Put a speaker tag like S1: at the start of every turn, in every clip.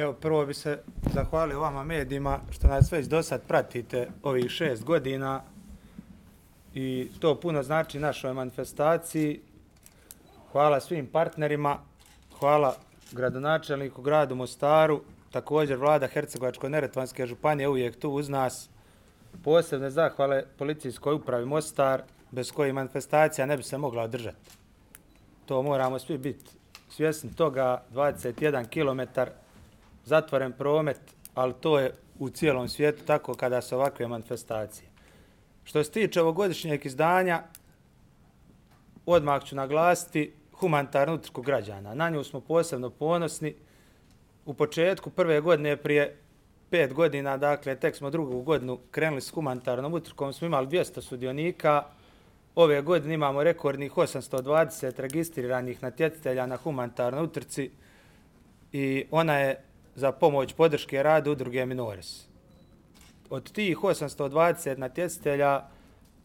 S1: Evo, prvo bi se zahvalio vama medijima što nas već do sad pratite ovih šest godina i to puno znači našoj manifestaciji. Hvala svim partnerima, hvala gradonačelniku gradu Mostaru, također vlada Hercegovačko-Neretvanske županije uvijek tu uz nas. Posebne zahvale policijskoj upravi Mostar, bez koje manifestacija ne bi se mogla održati. To moramo svi biti svjesni toga, 21 km zatvoren promet, ali to je u cijelom svijetu tako kada se ovakve manifestacije. Što se tiče ovogodišnjeg izdanja, odmah ću naglasiti humanitarnu utrku građana. Na nju smo posebno ponosni. U početku prve godine prije pet godina, dakle, tek smo drugu godinu krenuli s humanitarnom utrkom, smo imali 200 sudionika. Ove godine imamo rekordnih 820 registriranih natjecitelja na humanitarnoj utrci i ona je za pomoć podrške rada udruge Minores. Od tih 820 natjecitelja,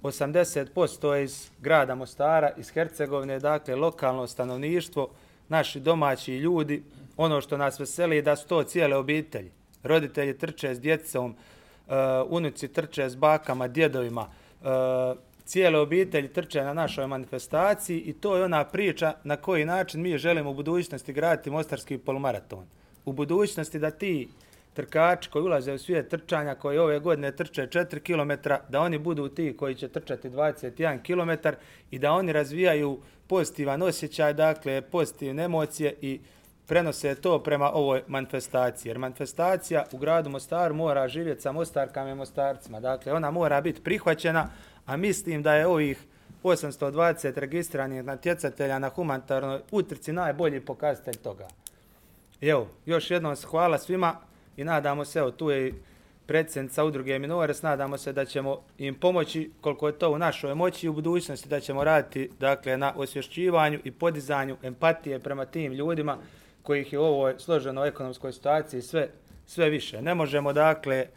S1: 80% je iz grada Mostara, iz Hercegovine, dakle lokalno stanovništvo, naši domaći ljudi. Ono što nas veseli je da su to cijele obitelji. Roditelji trče s djecom, uh, unuci trče s bakama, djedovima, uh, cijele obitelji trče na našoj manifestaciji i to je ona priča na koji način mi želimo u budućnosti graditi Mostarski polumaraton u budućnosti da ti trkači koji ulaze u svijet trčanja, koji ove godine trče 4 km, da oni budu ti koji će trčati 21 km i da oni razvijaju pozitivan osjećaj, dakle pozitivne emocije i prenose to prema ovoj manifestaciji. Jer manifestacija u gradu Mostar mora živjeti sa Mostarkama i Mostarcima. Dakle, ona mora biti prihvaćena, a mislim da je ovih 820 registriranih natjecatelja na humanitarnoj utrci najbolji pokazatelj toga. Evo, još jednom hvala svima i nadamo se, evo, tu je predsjednica udruge Minores, nadamo se da ćemo im pomoći koliko je to u našoj moći i u budućnosti da ćemo raditi dakle, na osvješćivanju i podizanju empatije prema tim ljudima kojih je u ovoj složenoj ekonomskoj situaciji sve, sve više. Ne možemo, dakle,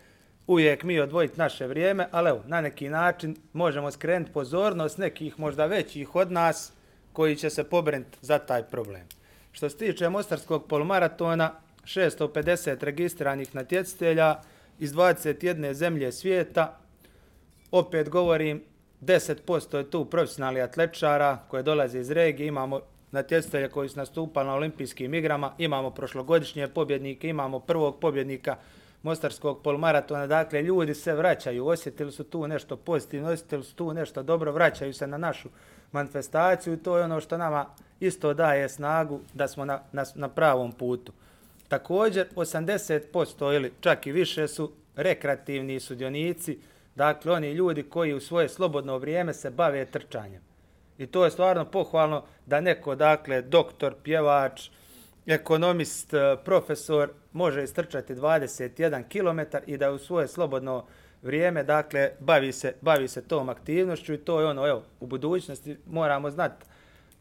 S1: uvijek mi odvojiti naše vrijeme, ali evo, na neki način možemo skrenuti pozornost nekih možda većih od nas koji će se pobrinuti za taj problem. Što se tiče Mostarskog polumaratona, 650 registriranih natjecitelja iz 21 zemlje svijeta. Opet govorim, 10% je tu profesionalni atletičara koje dolaze iz regije. Imamo natjecitelje koji su nastupali na olimpijskim igrama, imamo prošlogodišnje pobjednike, imamo prvog pobjednika Mostarskog polumaratona. Dakle, ljudi se vraćaju, osjetili su tu nešto pozitivno, osjetili su tu nešto dobro, vraćaju se na našu manifestaciju i to je ono što nama isto daje snagu da smo na, na, na pravom putu. Također, 80% ili čak i više su rekreativni sudionici, dakle oni ljudi koji u svoje slobodno vrijeme se bave trčanjem. I to je stvarno pohvalno da neko, dakle, doktor, pjevač, ekonomist, eh, profesor može istrčati 21 km i da u svoje slobodno vrijeme, dakle, bavi se, bavi se tom aktivnošću i to je ono, evo, u budućnosti moramo znati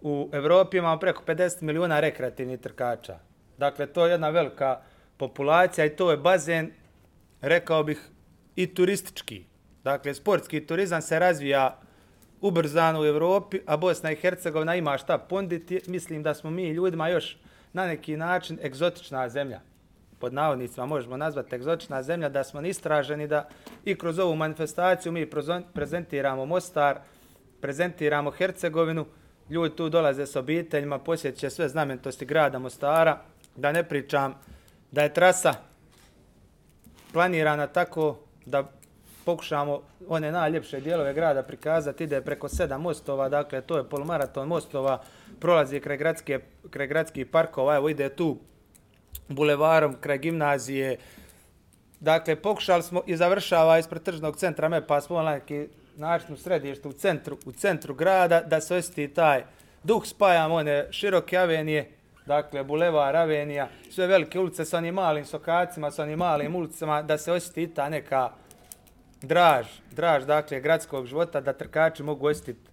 S1: u Evropi imamo preko 50 miliona rekreativnih trkača. Dakle, to je jedna velika populacija i to je bazen, rekao bih, i turistički. Dakle, sportski turizam se razvija ubrzano u Evropi, a Bosna i Hercegovina ima šta ponditi. Mislim da smo mi ljudima još na neki način egzotična zemlja. Pod navodnicima možemo nazvati egzotična zemlja, da smo istraženi da i kroz ovu manifestaciju mi prezentiramo Mostar, prezentiramo Hercegovinu, ljudi tu dolaze s obiteljima, posjeće sve znamenitosti grada Mostara, da ne pričam da je trasa planirana tako da pokušamo one najljepše dijelove grada prikazati, ide preko sedam mostova, dakle to je polumaraton mostova, prolazi kraj, gradske, kraj gradskih parkova, evo ide tu bulevarom kraj gimnazije, Dakle, pokušali smo i završava ispred tržnog centra MEPA, smo neki način u središtu, u centru, u centru grada, da se osjeti taj duh, spajamo one široke avenije, dakle, bulevar, avenija, sve velike ulice sa onim malim sokacima, sa onim malim ulicama, da se osjeti ta neka draž, draž, dakle, gradskog života, da trkači mogu osjetiti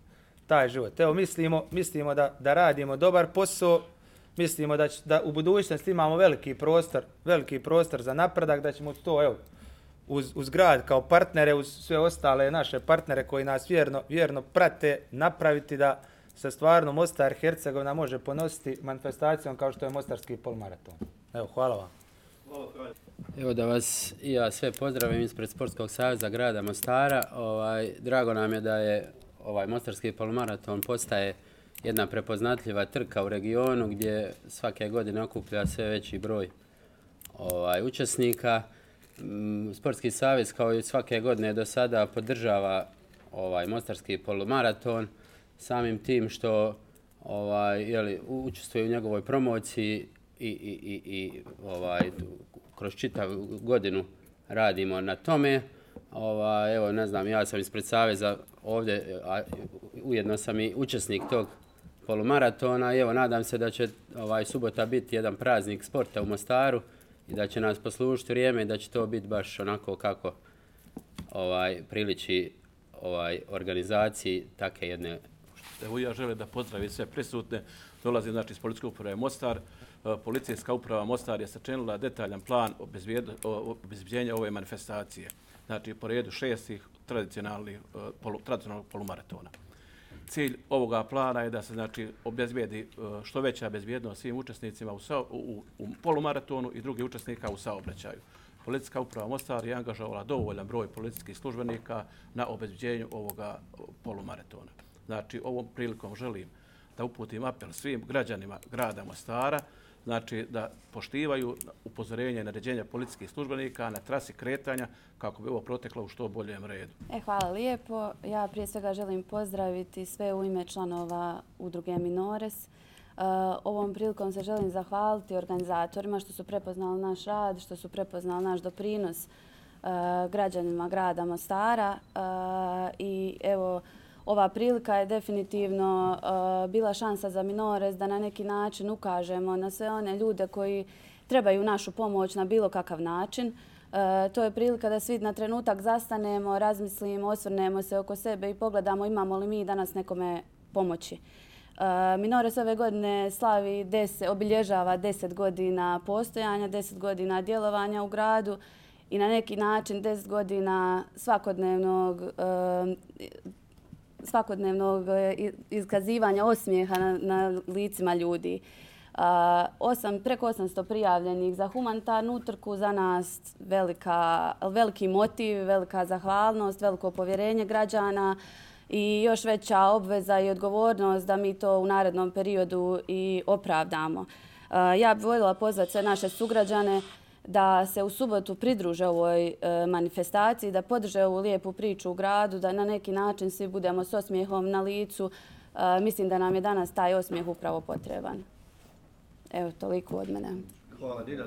S1: taj život. Evo, mislimo, mislimo da, da radimo dobar posao, mislimo da, će, da u budućnosti imamo veliki prostor, veliki prostor za napredak, da ćemo to, evo, uz, uz grad kao partnere, uz sve ostale naše partnere koji nas vjerno, vjerno prate, napraviti da se stvarno Mostar Hercegovina može ponositi manifestacijom kao što je Mostarski polmaraton. Evo, hvala vam.
S2: Evo da vas i ja sve pozdravim ispred Sportskog savjeza grada Mostara. Ovaj, drago nam je da je ovaj Mostarski polumaraton postaje jedna prepoznatljiva trka u regionu gdje svake godine okuplja sve veći broj ovaj, učesnika. Mm, Sportski savez kao i svake godine do sada podržava ovaj Mostarski polumaraton samim tim što ovaj je li učestvuje u njegovoj promociji i i i i ovaj kroz čitavu godinu radimo na tome. Ovaj evo ne znam ja sam ispred saveza ovdje a ujedno sam i učesnik tog polumaratona i evo nadam se da će ovaj subota biti jedan praznik sporta u Mostaru i da će nas poslužiti vrijeme i da će to biti baš onako kako ovaj priliči ovaj organizaciji take jedne
S3: Evo ja želim da pozdravim sve prisutne. Dolazim znači iz policijske uprave Mostar. E, Policijska uprava Mostar je sačinila detaljan plan obezbjeđenja ove manifestacije. Znači po redu šestih tradicionalnih e, polu, tradicionalnog polumaratona. Cilj ovoga plana je da se znači obezbijedi e, što veća bezbjednost svim učesnicima u, u, u polumaratonu i drugih učesnika u saobraćaju. Policijska uprava Mostar je angažovala dovoljan broj policijskih službenika na obezbjeđenju ovoga polumaratona. Znači, ovom prilikom želim da uputim apel svim građanima grada Mostara, znači da poštivaju upozorenje i naređenja policijskih službenika na trasi kretanja kako bi ovo proteklo u što boljem redu.
S4: E, hvala lijepo. Ja prije svega želim pozdraviti sve u ime članova udruge Minores. Uh, ovom prilikom se želim zahvaliti organizatorima što su prepoznali naš rad, što su prepoznali naš doprinos uh, građanima grada Mostara. Uh, I evo, ova prilika je definitivno uh, bila šansa za Minores da na neki način ukažemo na sve one ljude koji trebaju našu pomoć na bilo kakav način. Uh, to je prilika da svi na trenutak zastanemo, razmislimo, osvrnemo se oko sebe i pogledamo imamo li mi danas nekome pomoći. Uh, Minores ove godine slavi deset, obilježava 10 godina postojanja, 10 godina djelovanja u gradu i na neki način 10 godina svakodnevnog svakodnevnog e, izkazivanja iskazivanja osmijeha na, na licima ljudi. Uh, osam, preko 800 prijavljenih za humanitarnu utrku, za nas velika, veliki motiv, velika zahvalnost, veliko povjerenje građana i još veća obveza i odgovornost da mi to u narednom periodu i opravdamo. Uh, ja bih voljela pozvati sve naše sugrađane da se u subotu pridruže ovoj e, manifestaciji, da podrže ovu lijepu priču u gradu, da na neki način svi budemo s osmijehom na licu. E, mislim da nam je danas taj osmijeh upravo potreban. Evo, toliko od mene. Hvala, Dina.